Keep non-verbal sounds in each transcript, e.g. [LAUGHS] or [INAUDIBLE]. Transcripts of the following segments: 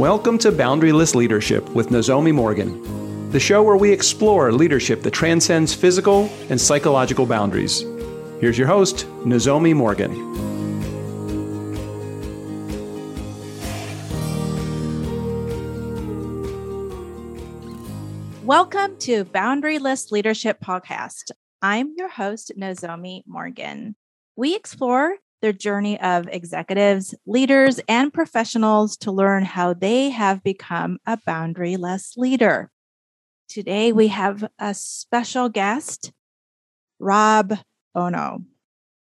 Welcome to Boundaryless Leadership with Nozomi Morgan, the show where we explore leadership that transcends physical and psychological boundaries. Here's your host, Nozomi Morgan. Welcome to Boundaryless Leadership Podcast. I'm your host, Nozomi Morgan. We explore the journey of executives, leaders, and professionals to learn how they have become a boundaryless leader. Today, we have a special guest, Rob Ohno.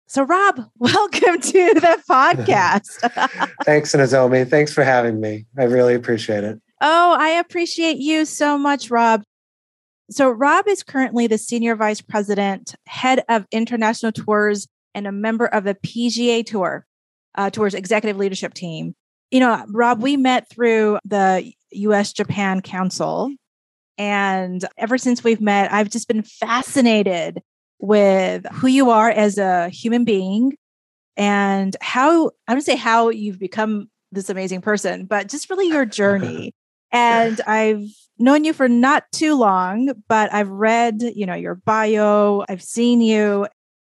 So, Rob, [LAUGHS] welcome to the [LAUGHS] podcast. [LAUGHS] Thanks, Nozomi. Thanks for having me. I really appreciate it. Oh, I appreciate you so much, Rob. So, Rob is currently the Senior Vice President, Head of International Tours and a member of the PGA Tour, uh, Tour's executive leadership team. You know, Rob, we met through the US Japan Council. And ever since we've met, I've just been fascinated with who you are as a human being and how, I would say how you've become this amazing person, but just really your [LAUGHS] journey. and I've known you for not too long, but I've read, you know, your bio, I've seen you,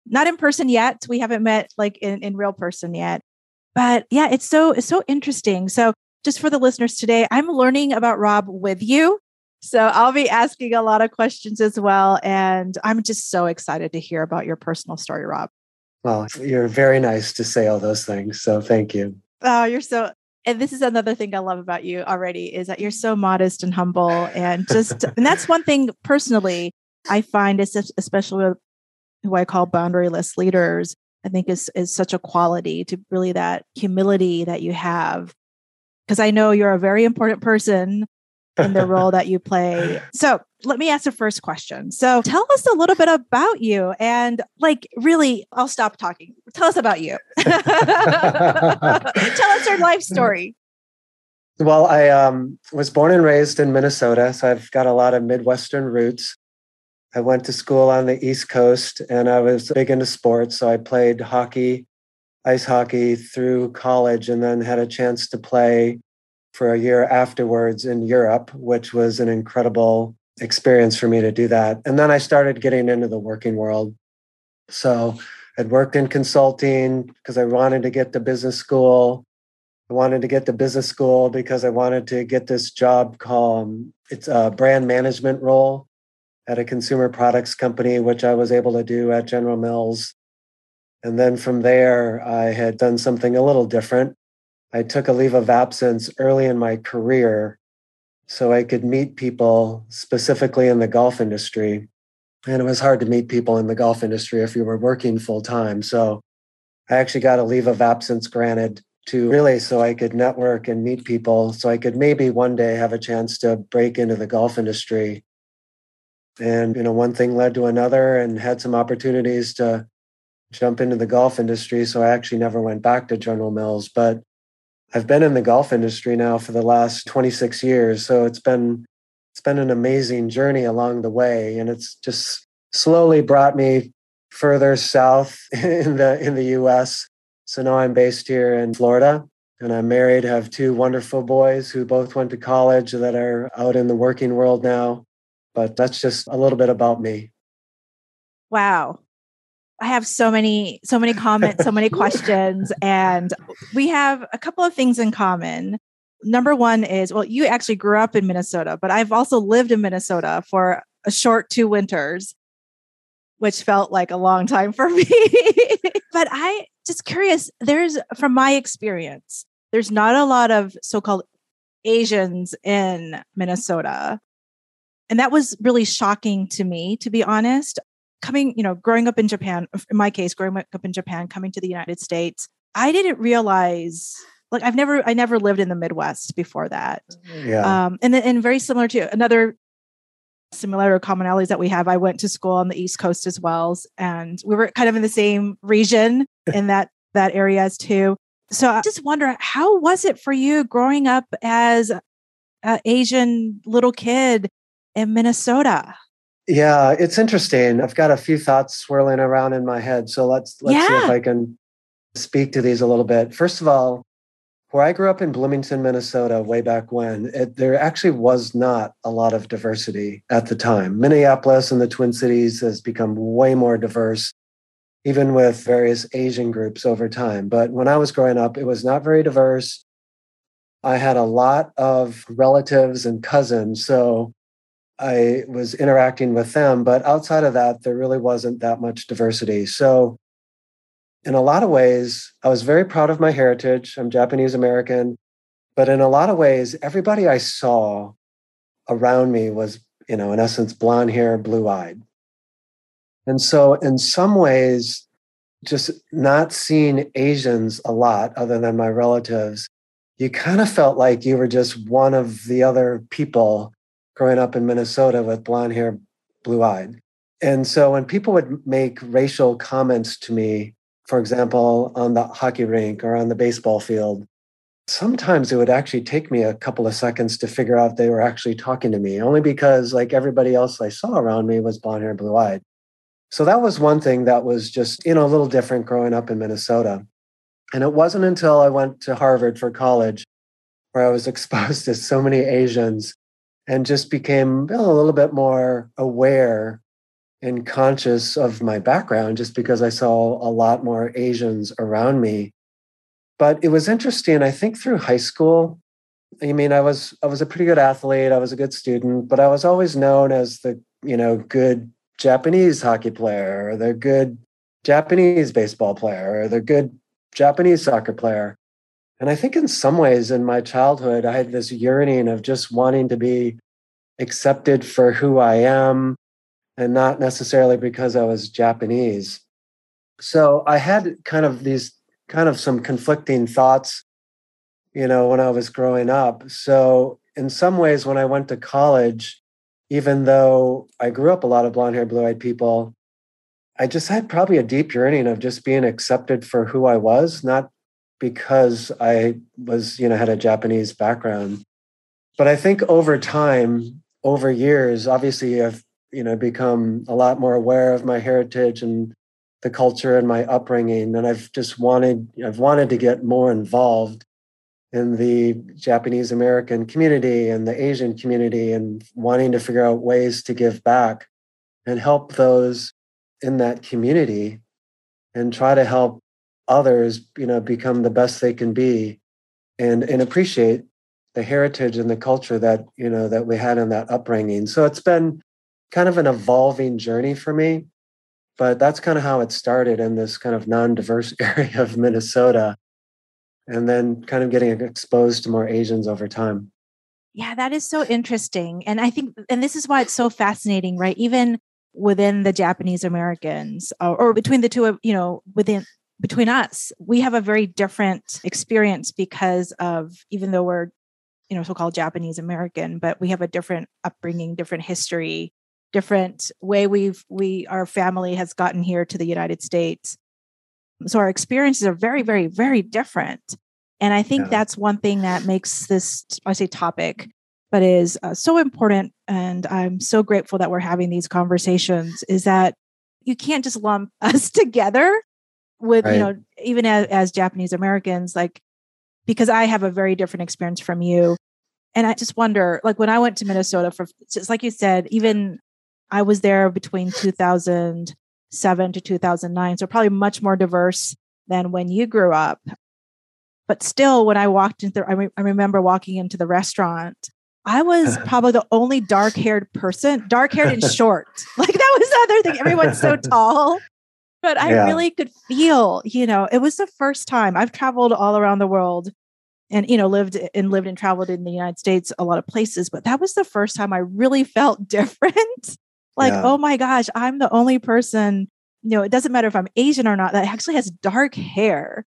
not in person yet. We haven't met like in, in real person yet. But yeah, it's so it's so interesting. So just for the listeners today, I'm learning about Rob with you. So I'll be asking a lot of questions as well. And I'm just so excited to hear about your personal story, Rob. Well, you're very nice to say all those things. So thank you. Oh, you're so and this is another thing I love about you already is that you're so modest and humble and just and that's one thing personally I find is especially who I call boundaryless leaders, I think is is such a quality to really that humility that you have. Because I know you're a very important person in the role that you play. [LAUGHS] So let me ask the first question. So tell us a little bit about you and like really, I'll stop talking. Tell us about you. [LAUGHS] tell us your life story. Well, I um, was born and raised in Minnesota, so I've got a lot of Midwestern roots. I went to school on the East Coast and I was big into sports. So I played hockey, ice hockey through college, and then had a chance to play for a year afterwards in Europe, which was an incredible experience for me to do that. And then I started getting into the working world. So I'd worked in consulting because I wanted to get to business school. I wanted to get to business school because I wanted to get this job called um, it's a brand management role at a consumer products company, which I was able to do at General Mills. And then from there, I had done something a little different. I took a leave of absence early in my career so I could meet people specifically in the golf industry. And it was hard to meet people in the golf industry if you were working full time. So I actually got a leave of absence granted to really so I could network and meet people so I could maybe one day have a chance to break into the golf industry and you know one thing led to another and had some opportunities to jump into the golf industry so i actually never went back to general mills but i've been in the golf industry now for the last 26 years so it's been it's been an amazing journey along the way and it's just slowly brought me further south [LAUGHS] in the in the us so now i'm based here in florida and i'm married have two wonderful boys who both went to college that are out in the working world now but that's just a little bit about me. Wow. I have so many, so many comments, so many [LAUGHS] questions, and we have a couple of things in common. Number one is, well, you actually grew up in Minnesota, but I've also lived in Minnesota for a short two winters, which felt like a long time for [LAUGHS] me. but I just curious, there's from my experience, there's not a lot of so-called Asians in Minnesota and that was really shocking to me, to be honest. Coming, you know, growing up in Japan, in my case, growing up in Japan, coming to the United States, I didn't realize like I've never I never lived in the Midwest before that. Yeah. Um, and then and very similar to another similar commonalities that we have. I went to school on the East Coast as well, and we were kind of in the same region [LAUGHS] in that that area as too. So I just wonder how was it for you growing up as an Asian little kid in Minnesota. Yeah, it's interesting. I've got a few thoughts swirling around in my head. So let's let's yeah. see if I can speak to these a little bit. First of all, where I grew up in Bloomington, Minnesota, way back when, it, there actually was not a lot of diversity at the time. Minneapolis and the Twin Cities has become way more diverse, even with various Asian groups over time. But when I was growing up, it was not very diverse. I had a lot of relatives and cousins. So I was interacting with them. But outside of that, there really wasn't that much diversity. So, in a lot of ways, I was very proud of my heritage. I'm Japanese American. But in a lot of ways, everybody I saw around me was, you know, in essence, blonde hair, blue eyed. And so, in some ways, just not seeing Asians a lot, other than my relatives, you kind of felt like you were just one of the other people growing up in Minnesota with blonde hair, blue eyed. And so when people would make racial comments to me, for example, on the hockey rink or on the baseball field, sometimes it would actually take me a couple of seconds to figure out they were actually talking to me, only because, like everybody else I saw around me, was blonde hair, blue eyed. So that was one thing that was just, you know, a little different growing up in Minnesota. And it wasn't until I went to Harvard for college where I was [LAUGHS] exposed to so many Asians and just became a little bit more aware and conscious of my background just because I saw a lot more Asians around me. But it was interesting. I think through high school, I mean, I was I was a pretty good athlete. I was a good student, but I was always known as the you know good Japanese hockey player or the good Japanese baseball player or the good Japanese soccer player. And I think in some ways in my childhood, I had this yearning of just wanting to be accepted for who I am and not necessarily because I was Japanese. So I had kind of these kind of some conflicting thoughts, you know, when I was growing up. So in some ways, when I went to college, even though I grew up a lot of blonde hair, blue eyed people, I just had probably a deep yearning of just being accepted for who I was, not because I was, you know, had a Japanese background. But I think over time, over years, obviously I've, you know, become a lot more aware of my heritage and the culture and my upbringing. And I've just wanted, I've wanted to get more involved in the Japanese American community and the Asian community and wanting to figure out ways to give back and help those in that community and try to help others you know become the best they can be and and appreciate the heritage and the culture that you know that we had in that upbringing. So it's been kind of an evolving journey for me but that's kind of how it started in this kind of non-diverse [LAUGHS] area of minnesota and then kind of getting exposed to more asians over time. Yeah that is so interesting and i think and this is why it's so fascinating right? Even within the Japanese Americans or, or between the two of, you know, within between us, we have a very different experience because of even though we're, you know, so-called Japanese American, but we have a different upbringing, different history, different way we've we our family has gotten here to the United States. So our experiences are very, very, very different. And I think yeah. that's one thing that makes this, I say topic, but is uh, so important and i'm so grateful that we're having these conversations is that you can't just lump [LAUGHS] us together with right. you know even as, as japanese americans like because i have a very different experience from you and i just wonder like when i went to minnesota for just like you said even i was there between 2007 to 2009 so probably much more diverse than when you grew up but still when i walked into I, re- I remember walking into the restaurant I was [LAUGHS] probably the only dark haired person, dark haired and short. [LAUGHS] Like that was the other thing. Everyone's so tall. But I yeah. really could feel, you know, it was the first time I've traveled all around the world and, you know, lived and lived and traveled in the United States, a lot of places. But that was the first time I really [LAUGHS] felt different. like, yeah. oh my gosh, I'm the only person, you know, it doesn't matter if I'm Asian or not, that actually has dark hair.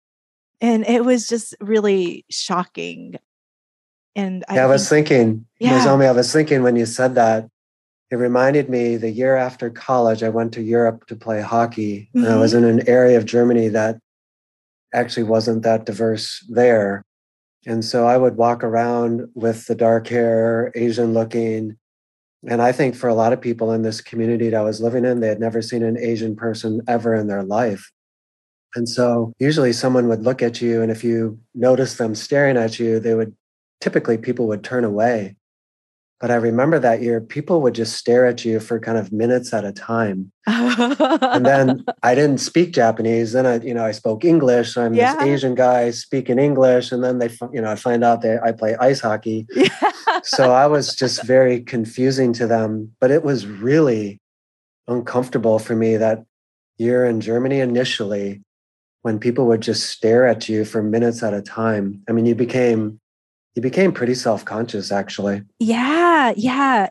And it was just really shocking. And I, yeah, I was thinking, yeah. Nozomi, I was thinking when you said that, it reminded me the year after college, I went to Europe to play hockey. Mm-hmm. And I was mm-hmm. in an area of Germany that actually wasn't that diverse there. And so I would walk around with the dark hair, Asian looking. And I think for a lot of people in this community that I was living in, they had never seen an Asian person ever in their life. And so usually someone would look at you, and if you notice them staring at you, they would typically people would turn away. But I remember that year, people would just stare at you for kind of minutes at a time. and then [LAUGHS] I didn't speak Japanese. Then I, you know, I spoke English. So I'm yeah. this Asian guy speaking English. And then they, you know, I find out that I play ice hockey. Yeah. [LAUGHS] so I was just very confusing to them. But it was really uncomfortable for me that year in Germany initially when people would just stare at you for minutes at a time. I mean, you became you became pretty self-conscious actually. Yeah, yeah.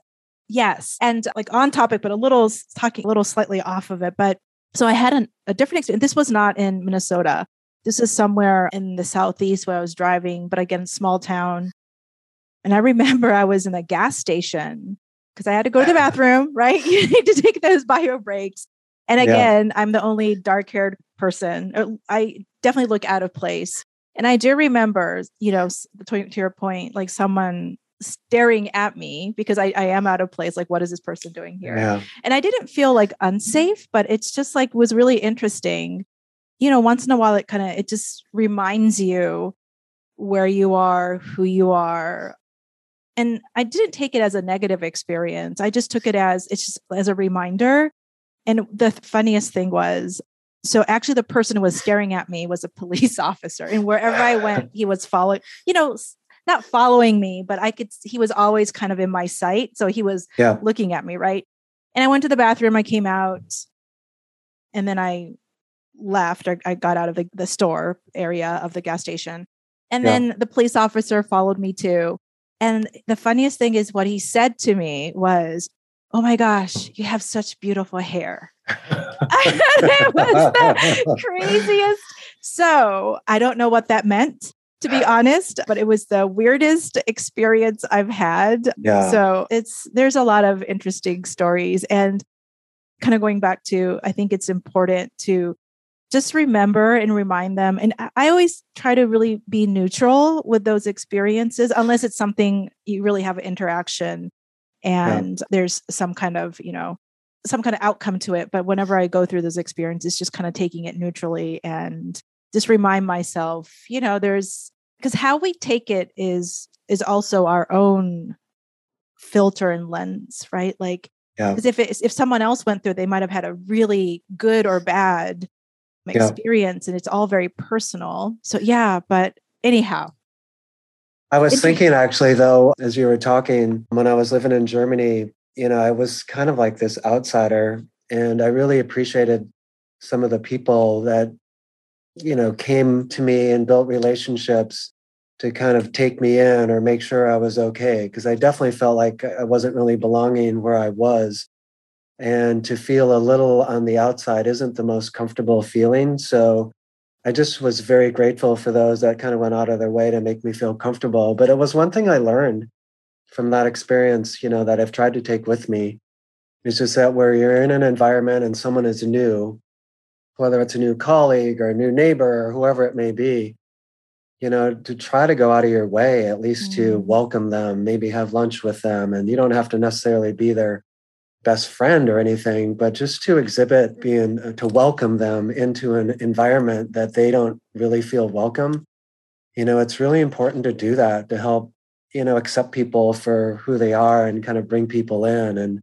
Yes. And like on topic but a little talking a little slightly off of it, but so I had an, a different experience. This was not in Minnesota. This is somewhere in the southeast where I was driving, but again, small town. And I [LAUGHS] remember I was in a gas station because I had to go to the bathroom, [LAUGHS] right? You need to take those bio breaks. And again, yeah. I'm the only dark haired person. I definitely look out of place. And I do remember, you know, to, your point, like someone staring at me because I, I am out of place. Like, what is this person doing here? Yeah. And I didn't feel like unsafe, but it's just like was really interesting. You know, once in a while, it kind of it just reminds you where you are, who you are. And I didn't take it as a negative experience. I just took it as it's just as a reminder and the funniest thing was, so actually the person who was staring at me was a [LAUGHS] police officer. And wherever I went, he was following, you know, not following me, but I could, he was always kind of in my sight. So he was yeah. looking at me, right? And I went to the bathroom, I came out, and then I left. I, I got out of the, the store area of the gas station. And yeah. then the police officer followed me too. And the funniest thing is what he said to me was, oh my gosh, you have such beautiful hair. [LAUGHS] [LAUGHS] it was the craziest. So I don't know what that meant, to be honest, but it was the weirdest experience I've had. Yeah. So it's there's a lot of interesting stories. And kind of going back to, I think it's important to just remember and remind them. And I always try to really be neutral with those experiences, unless it's something you really have an interaction and yeah. there's some kind of you know some kind of outcome to it but whenever i go through those experiences just kind of taking it neutrally and just remind myself you know there's because how we take it is is also our own filter and lens right like because yeah. if it, if someone else went through they might have had a really good or bad experience yeah. and it's all very personal so yeah but anyhow I was thinking actually, though, as you were talking, when I was living in Germany, you know, I was kind of like this outsider. And I really appreciated some of the people that, you know, came to me and built relationships to kind of take me in or make sure I was okay. Because I definitely felt like I wasn't really belonging where I was. And to feel a little on the outside isn't the most comfortable feeling. So I just was very grateful for those that kind of went out of their way to make me feel comfortable. But it was one thing I learned from that experience, you know, that I've tried to take with me. It's just that where you're in an environment and someone is new, whether it's a new colleague or a new neighbor or whoever it may be, you know, to try to go out of your way, at least mm-hmm. to welcome them, maybe have lunch with them. And you don't have to necessarily be there best friend or anything, but just to exhibit being uh, to welcome them into an environment that they don't really feel welcome. You know, it's really important to do that to help, you know, accept people for who they are and kind of bring people in. And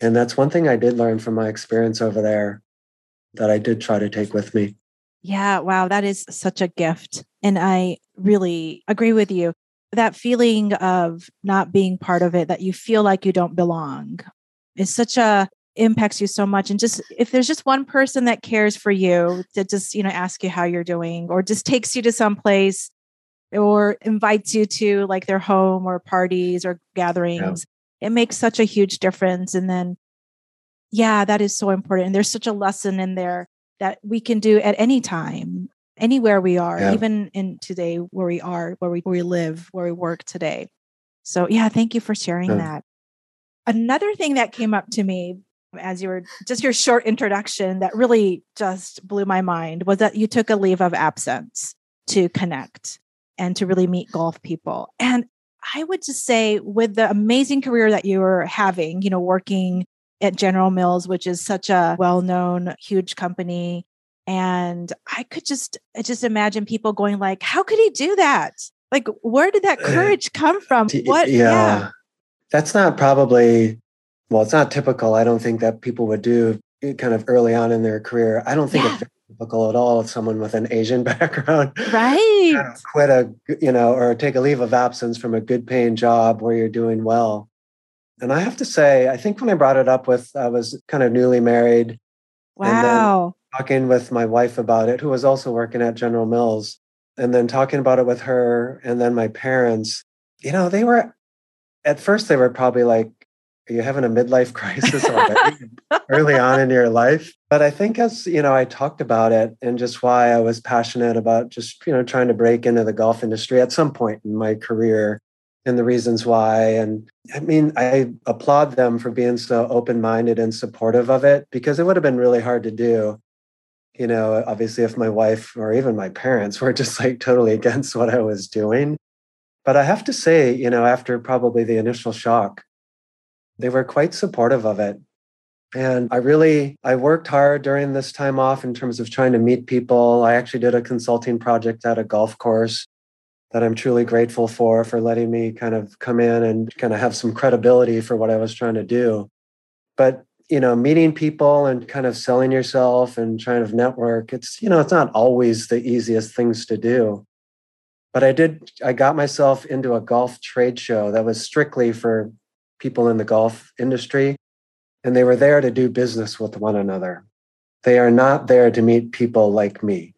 and that's one thing I did learn from my experience over there that I did try to take with me. Yeah, wow, that is such a gift. And I really agree with you. That feeling of not being part of it, that you feel like you don't belong, is such a impacts you so much and just if there's just one person that cares for you that just you know ask you how you're doing or just takes you to some place or invites you to like their home or parties or gatherings yeah. it makes such a huge difference and then yeah that is so important and there's such a lesson in there that we can do at any time anywhere we are yeah. even in today where we are where we, where we live where we work today so yeah thank you for sharing yeah. that Another thing that came up to me as you were just your short introduction that really just blew my mind was that you took a leave of absence to connect and to really meet golf people. And I would just say, with the amazing career that you were having, you know, working at General Mills, which is such a well known, huge company, And I could just I just imagine people going like, how could he do that? Like, where did that eh, courage come from? What? Yeah. yeah. That's not probably, well, it's not typical. I don't think that people would do kind of early on in their career. I don't think yeah. it's typical at all of someone with an Asian [LAUGHS] background. Right. quit a, you know, or take a leave of absence from a good paying job where you're doing well. And I have to say, I think when I brought it up with, I was kind of newly married. Wow. talking with my wife about it, who was also working at General Mills, and then talking about it with her and then my parents, you know, they were, at first, they were probably like, are you having a midlife [LAUGHS] crisis [LAUGHS] early on in your life? But I think as, you know, I talked about it and just why I was passionate about just, you know, trying to break into the golf industry at some point in my career and the reasons why. And I mean, I applaud them for being so open minded and supportive of it because it would have been really hard to do. You know, obviously, if my wife or even my parents were just like totally [LAUGHS] against what I was doing. But I have to say, you know, after probably the initial shock, they were quite supportive of it. And I really I worked hard during this time off in terms of trying to meet people. I actually did a consulting project at a golf course that I'm truly grateful for for letting me kind of come in and kind of have some credibility for what I was trying to do. But you know, meeting people and kind of selling yourself and trying to network, it's you know, it's not always the easiest things to do. But I did I got myself into a golf trade show that was strictly for people in the golf industry, and they were there to do business with one another. They are not there to meet people like me.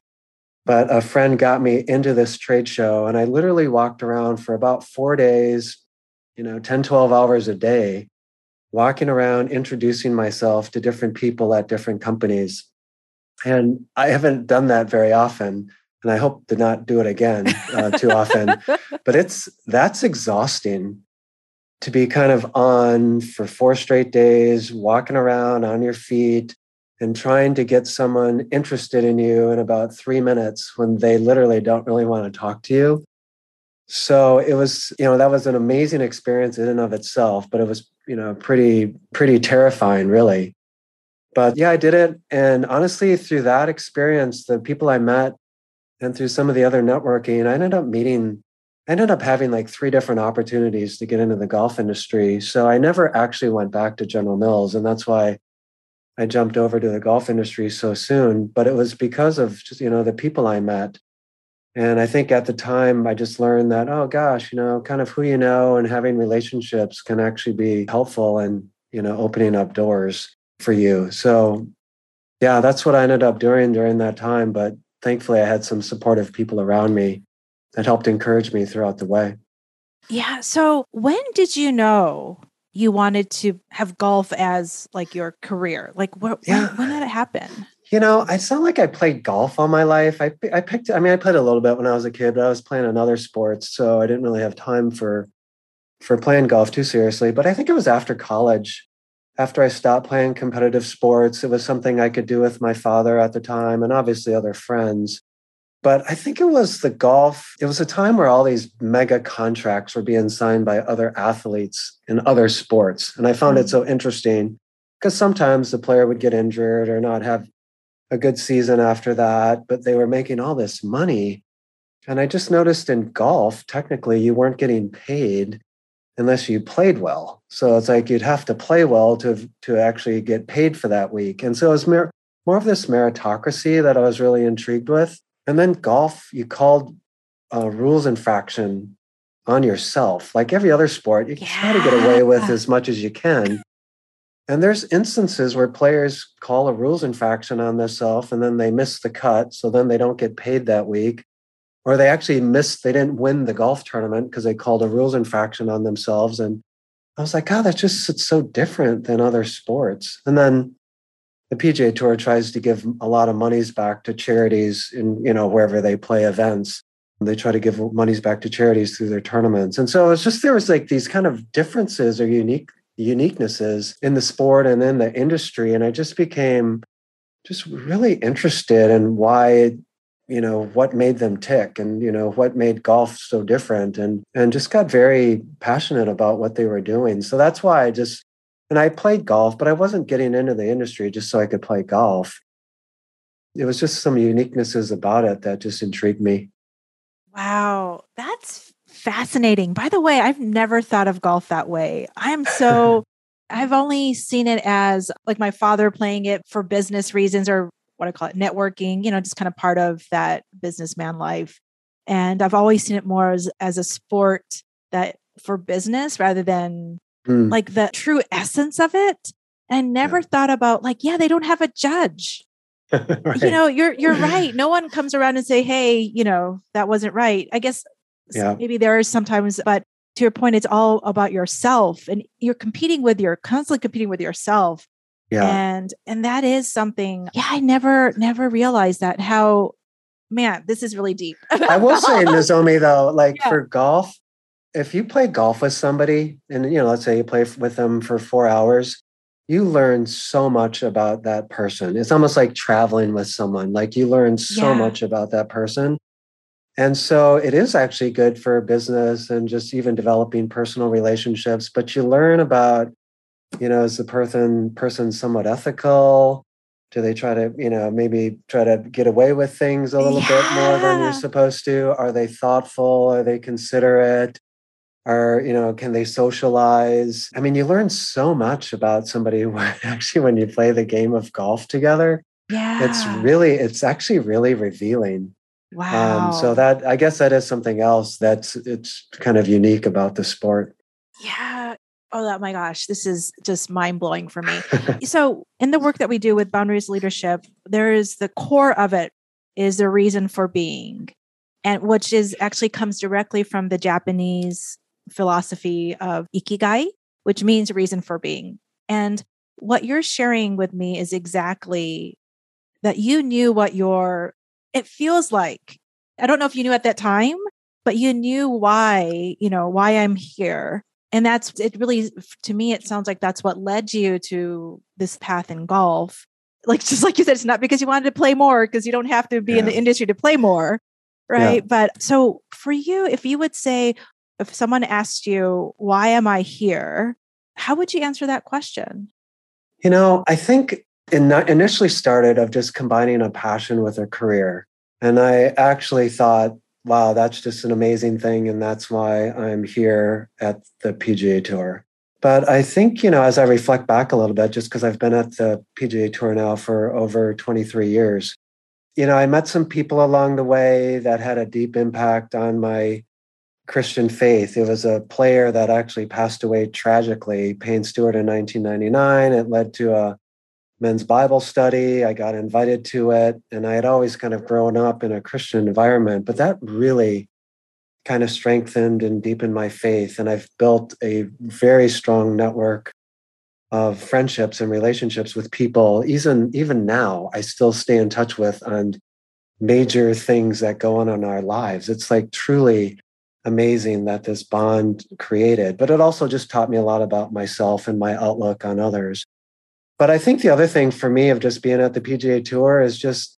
But a friend got me into this trade show, and I literally walked around for about four days, you know, 10, 12 hours a day, walking around, introducing myself to different people at different companies. And I haven't done that very often and I hope to not do it again uh, too often. [LAUGHS] But it's that's exhausting to be kind of on for four straight days, walking around on your feet and trying to get someone interested in you in about three minutes when they literally don't really want to talk to you. So it was, you know, that was an amazing experience in and of itself, but it was, you know, pretty, pretty terrifying, really. But yeah, I did it. And honestly, through that experience, the people I met and through some of the other networking, I ended up meeting I ended up having like three different opportunities to get into the golf industry. So I never actually went back to General Mills. And that's why I jumped over to the golf industry so soon. But it was because of just, you know, the people I met. And I think at the time I just learned that, oh gosh, you know, kind of who you know and having relationships can actually be helpful and, you know, opening up doors for you. So yeah, that's what I ended up doing during that time. But thankfully I had some supportive people around me that helped encourage me throughout the way. Yeah. So when did you know you wanted to have golf as like your career? Like what, yeah. when, when did it happen? You know, I sound like I played golf all my life. I, I picked, I mean, I played a little bit when I was a kid, but I was playing another sports. So I didn't really have time for, for playing golf too seriously. But I think it was after college, after I stopped playing competitive sports, it was something I could do with my father at the time and obviously other friends. But I think it was the golf. It was a time where all these mega contracts were being signed by other athletes in other sports. And I found it mm. so interesting because sometimes the player would get injured or not have a good season after that, but they were making all this money. And I just noticed in golf, technically, you weren't getting paid unless you played well. So it's like you'd have to play well to, to actually get paid for that week. And so it was more, more of this meritocracy that I was really intrigued with. And then golf, you called a rules infraction on yourself. Like every other sport, you yeah. try to get away with as much as you can. And there's instances where players call a rules infraction on themselves and then they miss the cut. So then they don't get paid that week. Or they actually missed, they didn't win the golf tournament because they called a rules infraction on themselves. And I was like, God, that's just it's so different than other sports. And then the PGA Tour tries to give a lot of monies back to charities in you know wherever they play events. They try to give monies back to charities through their tournaments, and so it's just there was like these kind of differences or unique uniquenesses in the sport and in the industry, and I just became just really interested in why you know what made them tick and you know what made golf so different and and just got very passionate about what they were doing so that's why i just and I played golf, but I wasn't getting into the industry just so I could play golf. it was just some uniquenesses about it that just intrigued me. Wow, that's fascinating. By the way, I've never thought of golf that way. I am so [LAUGHS] I've only seen it as like my father playing it for business reasons or what I call it networking, you know, just kind of part of that businessman life. And I've always seen it more as, as a sport that for business rather than mm. like the true essence of it. And never yeah. thought about like, yeah, they don't have a judge. [LAUGHS] right. You know, you're you're right. [LAUGHS] No one comes around and say, "Hey, you know, that wasn't right." I guess yeah. maybe there is sometimes, but to your point, it's all about yourself, and you're competing with your constantly competing with yourself. Yeah. And and that is something. Yeah, I never never realized that how man, this is really deep. I will say, [LAUGHS] Nozomi, though, like yeah. for golf, if you play golf with somebody, and you know, let's say you play with them for four hours, you learn so much about that person. It's almost like traveling with someone. Like you learn so yeah. much about that person. And so it is actually good for business and just even developing personal relationships. But you learn about, you know, is the person person somewhat ethical? Do they try to, you know, maybe try to get away with things a little yeah. bit more than you're supposed to? Are they thoughtful? Are they considerate? Are, you know, can they socialize? I mean, you learn so much about somebody [LAUGHS] actually when you play the game of golf together. Yeah. It's really, it's actually really revealing. Wow. Um, so that I guess that is something else that's it's kind of unique about the sport. Yeah, Oh, that, my gosh, this is just mind blowing for me. [LAUGHS] so, in the work that we do with boundaryless leadership, there is the core of it is the reason for being, and which is actually comes directly from the Japanese philosophy of ikigai, which means reason for being. And what you're sharing with me is exactly that you knew what your, it feels like, I don't know if you knew at that time, but you knew why, you know, why I'm here and that's it really to me it sounds like that's what led you to this path in golf. Like [LAUGHS] just like you said it's not because you wanted to play more because you don't have to be yeah. in the industry to play more right? Yeah. but so for you if you would say if someone asked you why am i here? how would you answer that question? You know i think it initially started of just combining a passion with a career. And i actually thought wow, that's just an amazing thing. And that's why I'm here at the PGA Tour. But I think, you know, as I reflect back a little bit, just because I've been at the PGA Tour now for over 23 years, you know, I met some people along the way that had a deep impact on my Christian faith. It was a player that actually passed away tragically, Payne Stewart in 1999. It led to a men's Bible study. I got invited to it. And I had always kind of grown up in a Christian environment, but that really kind of strengthened and deepened my faith. And I've built a very strong network of friendships and relationships with people. Even, even now, I still stay in touch with on major things that go on in our lives. It's like truly amazing that this bond created, but it also just taught me a lot about myself and my outlook on others. But I think the other thing for me of just being at the PGA Tour is just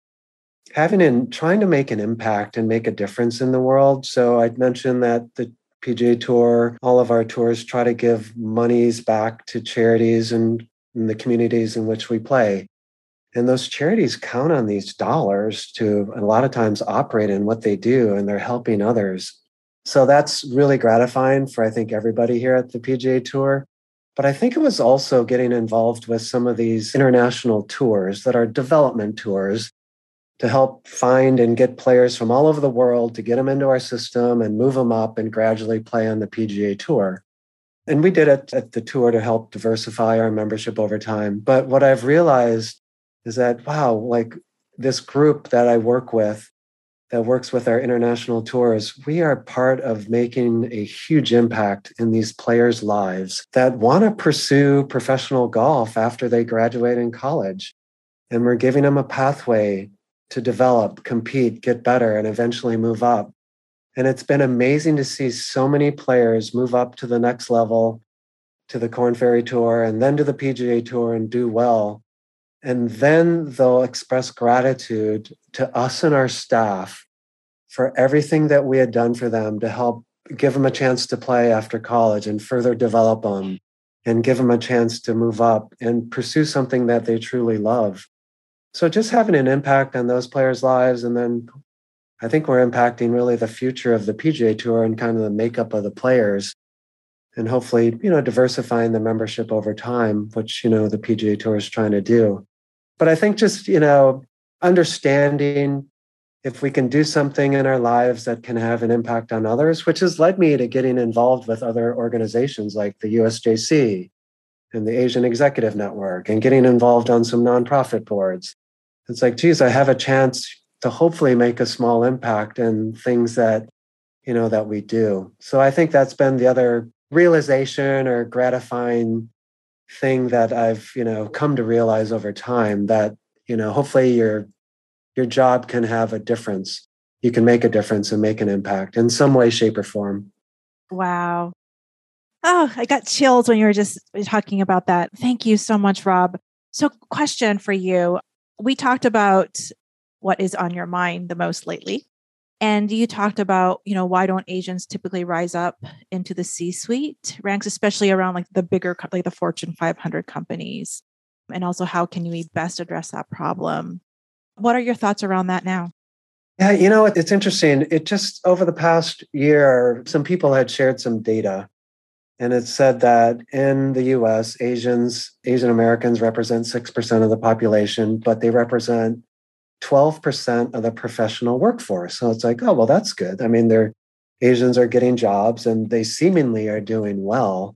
having and trying to make an impact and make a difference in the world. So I'd mentioned that the PGA Tour, all of our tours try to give monies back to charities and the communities in which we play. And those charities count on these dollars to a lot of times operate in what they do, and they're helping others. So that's really gratifying for, I think, everybody here at the PGA Tour. But I think it was also getting involved with some of these international tours that are development tours to help find and get players from all over the world to get them into our system and move them up and gradually play on the PGA Tour. And we did it at the tour to help diversify our membership over time. But what I've realized is that, wow, like this group that I work with that works with our international tours, we are part of making a huge impact in these players' lives that want to pursue professional golf after they graduate in college. And we're giving them a pathway to develop, compete, get better, and eventually move up. And it's been amazing to see so many players move up to the next level, to the Korn Ferry Tour, and then to the PGA Tour and do well and then they'll express gratitude to us and our staff for everything that we had done for them to help give them a chance to play after college and further develop them and give them a chance to move up and pursue something that they truly love. So just having an impact on those players' lives. And then I think we're impacting really the future of the PGA Tour and kind of the makeup of the players. And hopefully, you know, diversifying the membership over time, which, you know, the PGA Tour is trying to do. But I think just, you know, understanding if we can do something in our lives that can have an impact on others, which has led me to getting involved with other organizations like the USJC and the Asian Executive Network and getting involved on some nonprofit boards. It's like, geez, I have a chance to hopefully make a small impact in things that, you know, that we do. So I think that's been the other realization or gratifying thing that I've, you know, come to realize over time that, you know, hopefully you're your job can have a difference. You can make a difference and make an impact in some way, shape, or form. Wow. Oh, I got chills when you were just talking about that. Thank you so much, Rob. So, question for you. We talked about what is on your mind the most lately. And you talked about, you know, why don't Asians typically rise up into the C suite ranks, especially around like the bigger, like the Fortune 500 companies? And also, how can we best address that problem? What are your thoughts around that now? Yeah, you know, it's interesting. It just over the past year, some people had shared some data, and it said that in the US, Asians, Asian Americans represent 6% of the population, but they represent 12% of the professional workforce. So it's like, oh, well, that's good. I mean, they're Asians are getting jobs and they seemingly are doing well.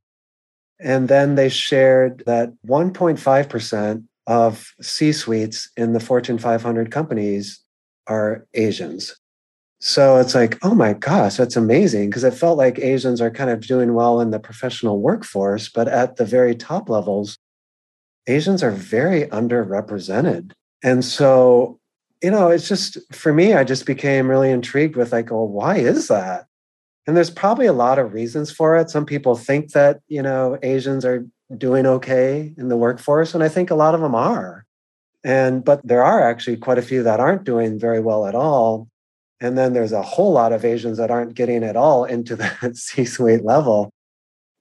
And then they shared that 1.5% of C suites in the Fortune 500 companies are Asians. So it's like, oh my gosh, that's amazing. Because it felt like Asians are kind of doing well in the professional workforce, but at the very top levels, Asians are very underrepresented. And so, you know, it's just for me, I just became really intrigued with like, oh, why is that? And there's probably a lot of reasons for it. Some people think that, you know, Asians are doing okay in the workforce and i think a lot of them are and but there are actually quite a few that aren't doing very well at all and then there's a whole lot of asians that aren't getting at all into [LAUGHS] the c-suite level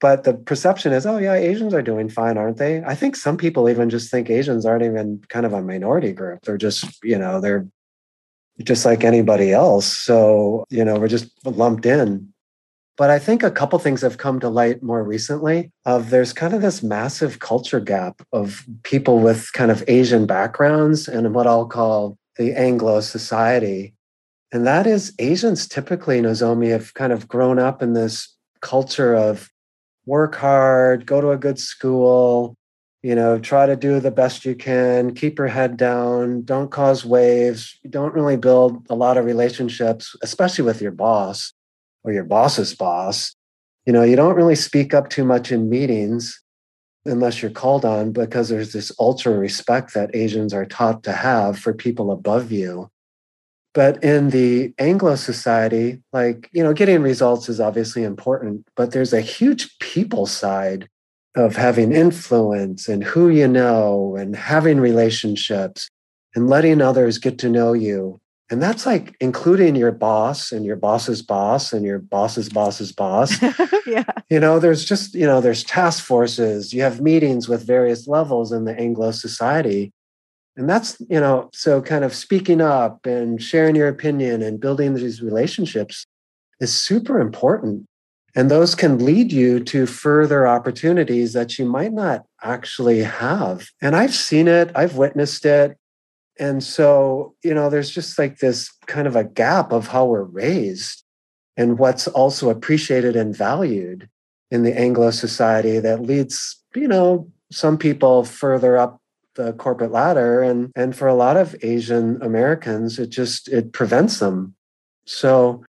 but the perception is oh yeah asians are doing fine aren't they? I think some people even just think asians aren't even kind of a minority group. They're just you know they're just like anybody else. So you know we're just lumped in. But I think a couple things have come to light more recently of there's kind of this massive culture gap of people with kind of Asian backgrounds and what I'll call the Anglo society. And that is Asians typically, Nozomi, have kind of grown up in this culture of work hard, go to a good school, you know, try to do the best you can, keep your head down, don't cause waves, don't really build a lot of relationships, especially with your boss or your boss's boss, you know, you don't really speak up too much in meetings unless you're called on because there's this ultra respect that Asians are taught to have for people above you. But in the Anglo society, like, you know, getting results is obviously important, but there's a huge people side of having influence and who you know and having relationships and letting others get to know you and that's like including your boss and your boss's boss and your boss's boss's boss. [LAUGHS] yeah. You know, there's just, you know, there's task forces, you have meetings with various levels in the Anglo society. And that's, you know, so kind of speaking up and sharing your opinion and building these relationships is super important. And those can lead you to further opportunities that you might not actually have. And I've seen it, I've witnessed it and so, you know, there's just like this kind of a gap of how we're raised and what's also appreciated and valued in the Anglo society that leads, you know, some people further up the corporate ladder and and for a lot of Asian Americans it just it prevents them. So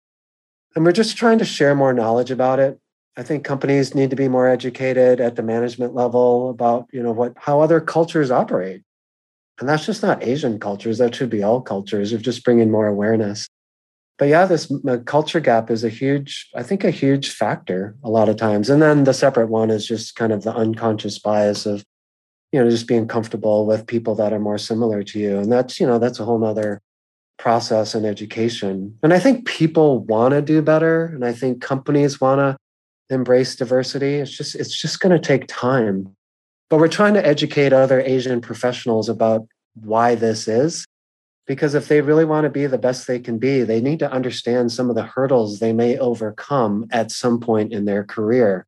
and we're just trying to share more knowledge about it. I think companies need to be more educated at the management level about, you know, what how other cultures operate and that's just not Asian cultures, that should be all cultures of just bringing more awareness. But yeah, this culture gap is a huge, I think, a huge factor a lot of times. And then the separate one is just kind of the unconscious bias of, you know, just being comfortable with people that are more similar to you. And that's, you know, that's a whole nother process and education. And I think people want to do better. And I think companies want to embrace diversity. It's just, it's just going to take time but we're trying to educate other Asian professionals about why this is. Because if they really want to be the best they can be, they need to understand some of the hurdles they may overcome at some point in their career.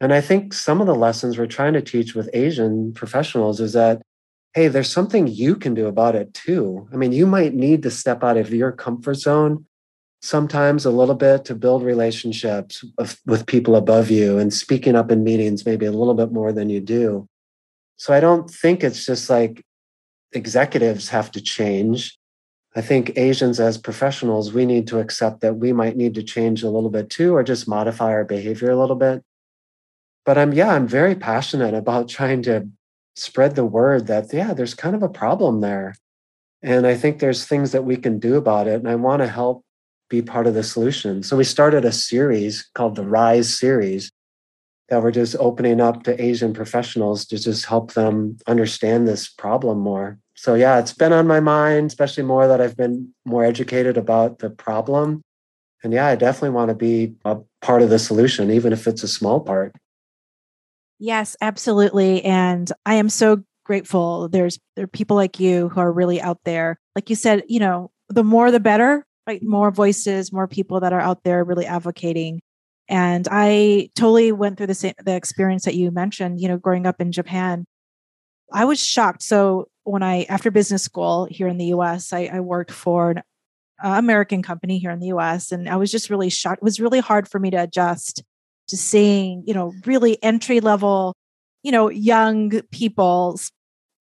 And I think some of the lessons we're trying to teach with Asian professionals is that, hey, there's something you can do about it too. I mean, you might need to step out of your comfort zone sometimes a little bit to build relationships with people above you and speaking up in meetings maybe a little bit more than you do. So I don't think it's just like executives have to change. I think Asians as professionals, we need to accept that we might need to change a little bit too, or just modify our behavior a little bit. But I'm, yeah, I'm very passionate about trying to spread the word that, yeah, there's kind of a problem there. And I think there's things that we can do about it. And I want to help be part of the solution. So we started a series called the Rise series that we're just opening up to Asian professionals to just help them understand this problem more. So yeah, it's been on my mind, especially more that I've been more educated about the problem. And yeah, I definitely want to be a part of the solution, even if it's a small part. Yes, absolutely. And I am so grateful. There's there are people like you who are really out there. Like you said, you know, the more the better, right? More voices, more people that are out there really advocating and I totally went through the same the experience that you mentioned, you know, growing up in Japan. I was shocked. So when I after business school here in the US, I, I worked for an uh, American company here in the US and I was just really shocked. It was really hard for me to adjust to seeing, you know, really entry level, you know, young people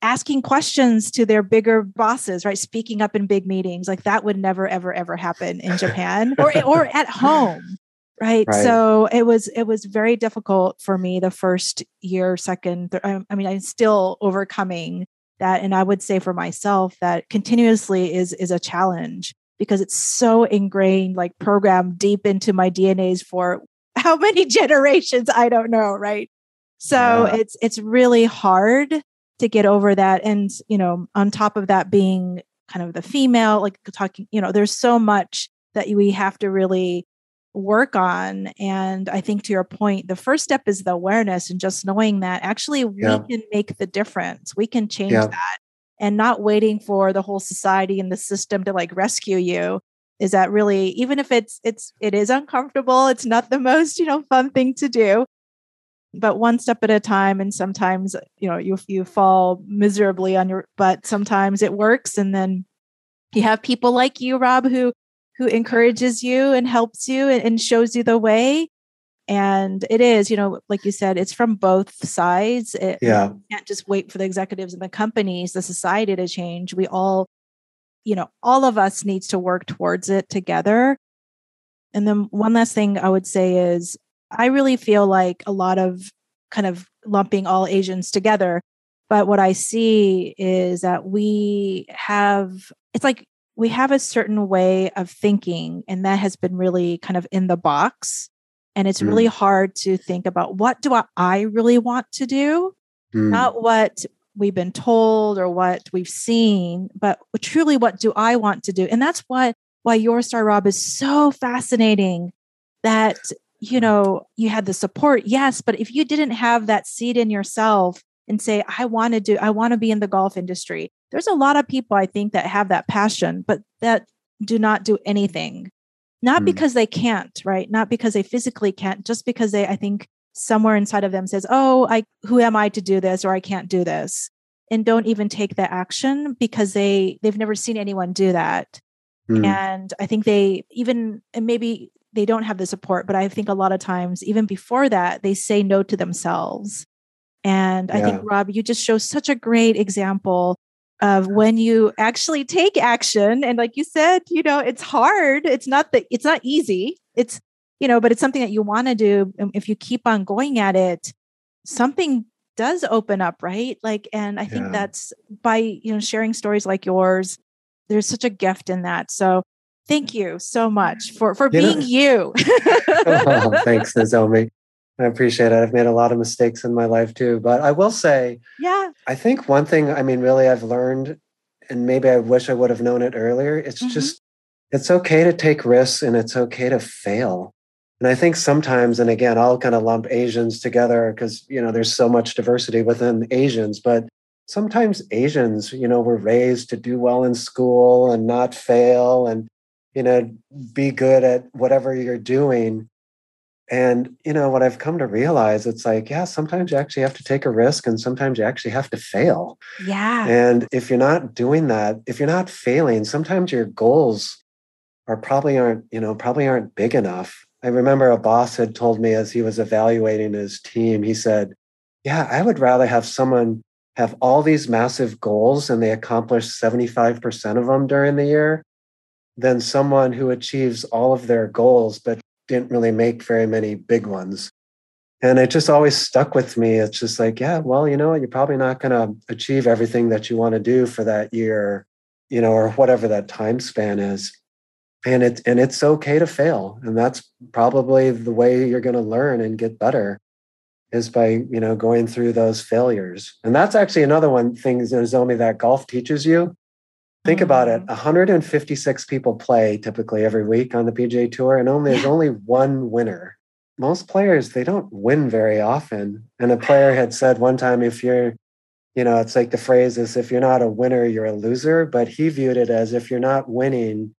asking questions to their bigger bosses, right? Speaking up in big meetings. Like that would never, ever, ever happen in Japan [LAUGHS] or, or at home right? right? so it was it was very difficult for me the first year second th- I, I mean i'm still overcoming that and i would say for myself that continuously is is a challenge because it's so ingrained like programmed deep into my dnas for how many [LAUGHS] generations i don't know right so yeah. it's it's really hard to get over that and you know on top of that being kind of the female like talking you know there's so much that we have to really work on. And I think to your point, the first step is the awareness and just knowing that actually yeah. we can make the difference. We can change yeah. that and not waiting for the whole society and the system to like rescue you is that really even if it's it's it is uncomfortable it's not the [LAUGHS] most you know fun thing to do. But one step at a time and sometimes you know you you fall miserably on your but sometimes it works and then you have people like you rob who who encourages you and helps you and, and shows you the way. And it is you know like you said it's from both sides. It, yeah. you can't just wait for the executives and the companies the society to change. We all you know all of us needs to work towards it together and then one last thing i would say is i really feel like a lot of kind of lumping all asians together but what i see is that we have it's like we have a certain way of thinking, and that has been really kind of in the box. And it's mm. really hard to think about what do I really want to do, mm. not what we've been told or what we've seen, but truly what do I want to do? And that's what why your star Rob is so fascinating that you know you had the support yes but if you didn't have that seed in yourself and say i want to do i want to be in the golf industry there's a lot of people I think that have that passion, but that do not do anything. Not mm. because they can't, right? Not because they physically can't, just because they, I think somewhere inside of them says, Oh, I who am I to do this or I can't do this. And don't even take the action because they they've never seen anyone do that. Mm. And I think they even and maybe they don't have the support, but I think a lot of times, even before that, they say no to themselves. And I think, Rob, you just show such a great example of when you actually take action and like you said you know it's hard it's not that it's not easy it's you know but it's something that you want to do if you keep on going at it something does open up right like and i think yeah. that's by you know sharing stories like yours there's such a gift in that so thank you so much for for you being know, you oh, [LAUGHS] thanks nozomi I appreciate it. I've made a lot of mistakes in my life too. But I will say, yeah, I think one thing, I mean, really, I've learned, and maybe I wish I would have known it earlier, it's mm-hmm. just, it's okay to take risks and it's okay to fail. And I think sometimes, and again, I'll kind of lump Asians together because, you know, there's so much diversity within Asians, but sometimes Asians, you know, were raised to do well in school and not fail and, you know, be good at whatever you're doing. And, you know, what I've come to realize, it's like, yeah, sometimes you actually have to take a risk and sometimes you actually have to fail. Yeah. And if you're not doing that, if you're not failing, sometimes your goals are probably aren't, you know, probably aren't big enough. I remember a boss had told me as he was evaluating his team, he said, Yeah, I would rather have someone have all these massive goals and they accomplish 75% of them during the year than someone who achieves all of their goals but didn't really make very many big ones. And it just always stuck with me. It's just like, yeah, well, you know? You're probably not going to achieve everything that you want to do for that year, you know, or whatever that time span is. And it and it's okay to fail. And that's probably the way you're going to learn and get better is by you know going through those failures and that's actually another one thing Nozomi that golf teaches you think mm-hmm. about it 156 mm-hmm. people play typically every week on the pga tour and only there's only one winner most players they don't win very often and a player had said one time if you're you know it's like the phrase is if you're not a winner you're a loser but he viewed it as if you're not winning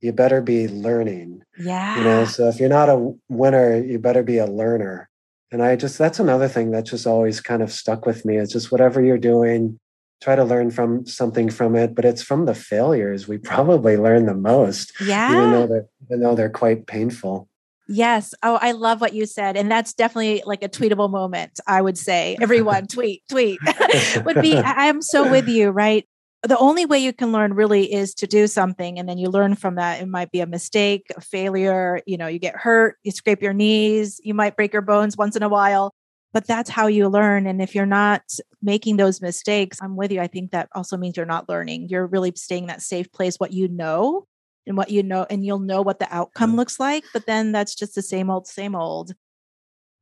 you better be learning yeah you know so if you're not a winner you better be a learner and I just, that's another thing that just always kind of stuck with me. It's just whatever you're doing, try to learn from something from it. But it's from the failures we [LAUGHS] probably learn the most. Yeah. Even though they're, even though they're quite painful. Yes. Oh, I love what you said. And that's definitely like a tweetable moment, I would say. [LAUGHS] Everyone tweet, tweet [LAUGHS] would be, I am so with you, right? The only way you can learn really is to do something and then you learn from that. It might be a mistake a failure you know you get hurt you scrape your knees you might break your bones once in a while but that's how you learn and if you're not making those mistakes i'm with you i think that also means you're not learning. You're really staying in that safe place what you know and what you know and you'll know what the outcome mm. looks like but then that's just the same old same old.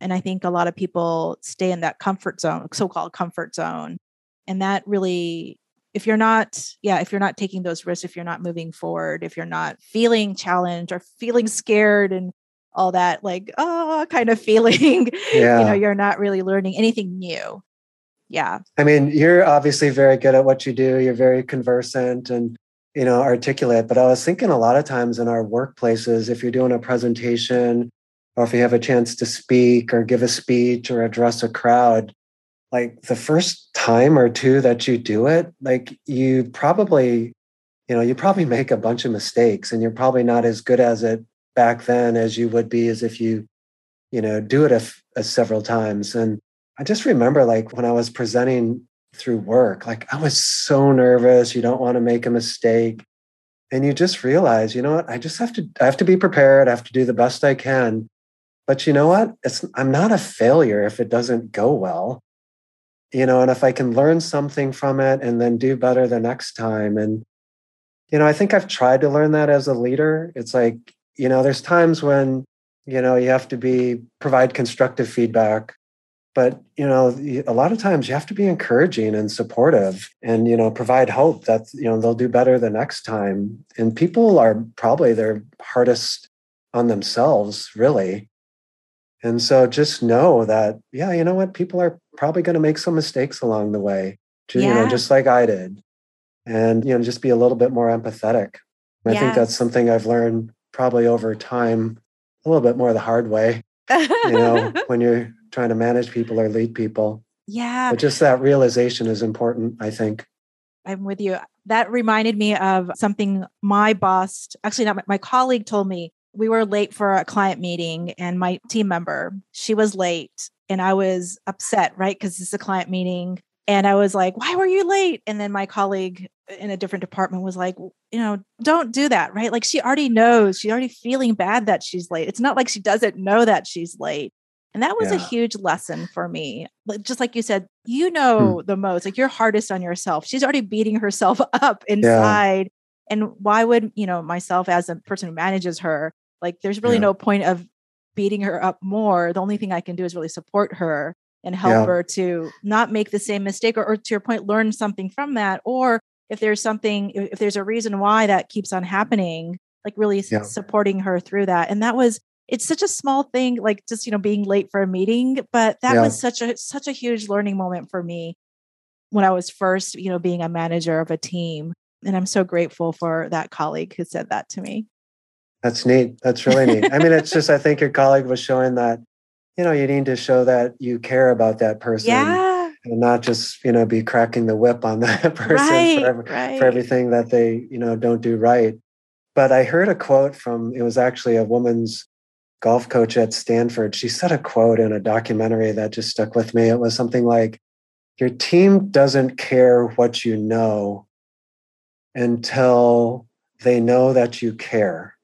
And i think a lot of people stay in that comfort zone so-called comfort zone and that really if you're not yeah if you're not taking those risks if you're not moving forward if you're not feeling challenged or feeling scared and all that like oh kind of [LAUGHS] feeling yeah. you know you're not really learning anything new yeah i mean you're obviously very good at what you do you're very conversant and you know articulate but i was thinking a lot of times in our workplaces if you're doing a presentation or if you have a chance to speak or give a speech or address a crowd like the first time or two that you do it, like you probably, you know, you probably [LAUGHS] make a bunch of mistakes and you're probably not as good as it back then as you would be as if you, you know, do it a, a several times. And I just remember like when I was presenting through work, like I was so nervous. You don't want to make a mistake. And you just realize, you know what? I just have to, I have to be prepared. I have to do the best I can. But you know what? It's, I'm not a failure if it doesn't go well you know and if i can learn something from it and then do better the next time. And you know i think i've tried to learn that as a leader. It's like you know there's times when you know you have to be provide constructive feedback but you know a lot of times you have to be encouraging and supportive and you know provide hope that you know they'll do better the next time. And people are probably their hardest on themselves really. And so just know that yeah you know what? People are probably going to make some mistakes along the way, yeah. you know, just like I did. And, you know, just be a little bit more empathetic. I think that's something I've learned probably over time, a little bit more the hard way, you know, [LAUGHS] when you're trying to manage people or lead people. Yeah. But just that realization is important, I think. I'm with you. That reminded me of something my boss, actually, not my, my colleague told me. We were late for a client meeting, and my team member, she was late and I was upset, right? Because it's a client meeting. And I was like, why were you late? And then my colleague in a different department was like, you know, don't do that, right? Like she already knows, she's already feeling bad that she's late. It's not like she doesn't know that she's late. And that was yeah. a huge lesson for me. Just like you said, you hmm. know hmm. the most, like you're hardest on yourself. She's already beating herself [LAUGHS] up inside. Yeah. And why would, you know, myself as a person who manages her, like there's really yeah. no point of beating her up more, the only thing I can do is really support her and help yeah. her to not make the same mistake or, or, to your point, learn something from that. Or if there's something, if there's a reason why that keeps on happening, like really yeah. supporting her through that. And that was, it's such a small thing, like just, you know, being late for a meeting, but that yeah. was such a, such a huge learning moment for me. when I was first, you know, being a manager of a team. And I'm so grateful for that colleague who said that to me. That's neat. That's really neat. I mean, it's just, I think your colleague was showing that, you know, you need to show that you care about that person. Yeah. And not just, you know, be cracking the whip on [LAUGHS] that person right, for, right. for everything that they, you know, don't do right. But I heard a quote from, it was actually a woman's golf coach at Stanford. She said a quote in a documentary that just stuck with me. It was something like, Your team doesn't care what you know until they know that you care.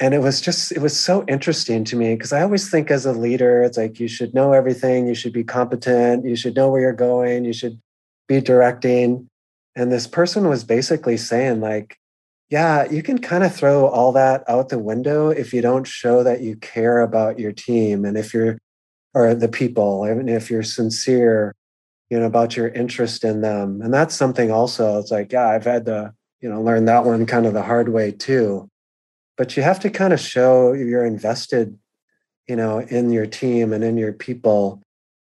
And it was just, it was so interesting to me because I always think as a leader, it's like you should know everything, you should be competent, you should know where you're going, you should be directing. And this person was basically saying, like, yeah, you can kind of throw all that out the window if you don't show that you care about your team and if you're, or the people, and if you're sincere, you know, about your interest in them. And that's something also, it's like, yeah, I've had to, you know, learn that one kind of the hard way too. But you have to kind of show you're invested, you know, in your team and in your people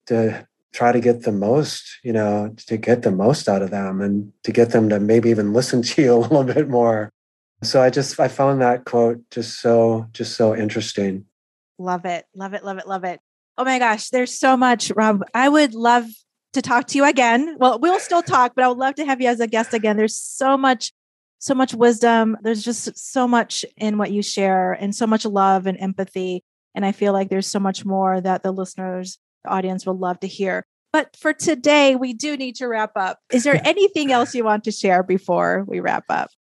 to try to get the most, you know, to get the most out of them and to get them to maybe even listen [LAUGHS] to you a little bit more. So I just I found that quote just so just so interesting. Love it. Love it. Love it. Love it. Oh my gosh, there's so much, Rob. I would love to talk to you again. Well, we'll still talk, but I would love to have you as a guest again. There's so much so much wisdom. There's just so much in what you share and so much love and empathy. And I feel like there's so much more that the listeners the audience will love to hear. But for today, we do need to wrap up. Is there [LAUGHS] anything else you want to share before we wrap up?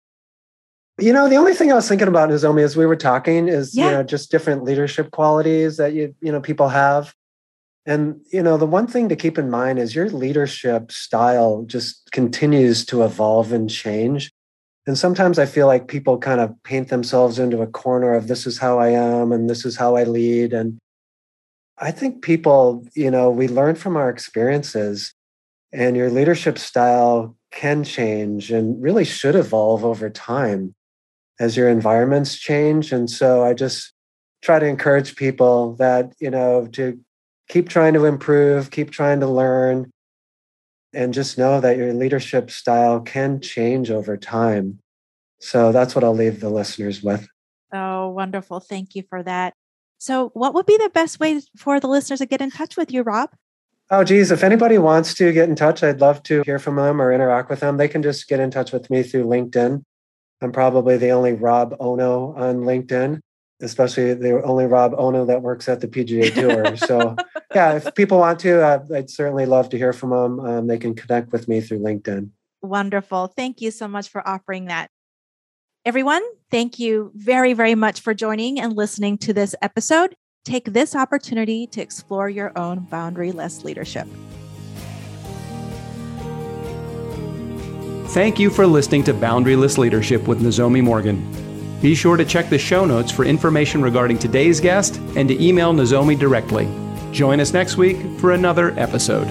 You know, the only thing I was thinking about, Nozomi, as we were talking, is Yeah. you know just different leadership qualities that you you know people have, and you know the one thing to keep in mind is your leadership style just continues to evolve and change. And sometimes I feel like people kind of paint themselves into a corner of this is how I am and this is how I lead, and I think people, you know, we learn from our experiences, and your leadership style can change and really should evolve over time as your environments change. And so I just try to encourage people that, you know, to keep trying to improve, keep trying to learn, and just know that your leadership style can change over time. So that's what I'll leave the listeners with. Oh, wonderful. Thank you for that. So, what would be the best way for the listeners to get in touch with you, Rob? Oh, geez, if anybody wants to get in touch, I'd love to hear from them or interact with them. They can just get in touch with me through LinkedIn. I'm probably the only Rob Ohno on LinkedIn, especially the only Rob Ohno that works at the PGA Tour. so, yeah, if people want to, uh, I'd certainly love to hear from them. Um, they can connect with me through LinkedIn. Wonderful. Thank you so much for offering that. Everyone, thank you very, very much for joining and listening to this episode. Take this opportunity to explore your own boundaryless leadership. Thank you for listening to Boundaryless Leadership with Nozomi Morgan. Be sure to check the show notes for information regarding today's guest and to email Nozomi directly. Join us next week for another episode.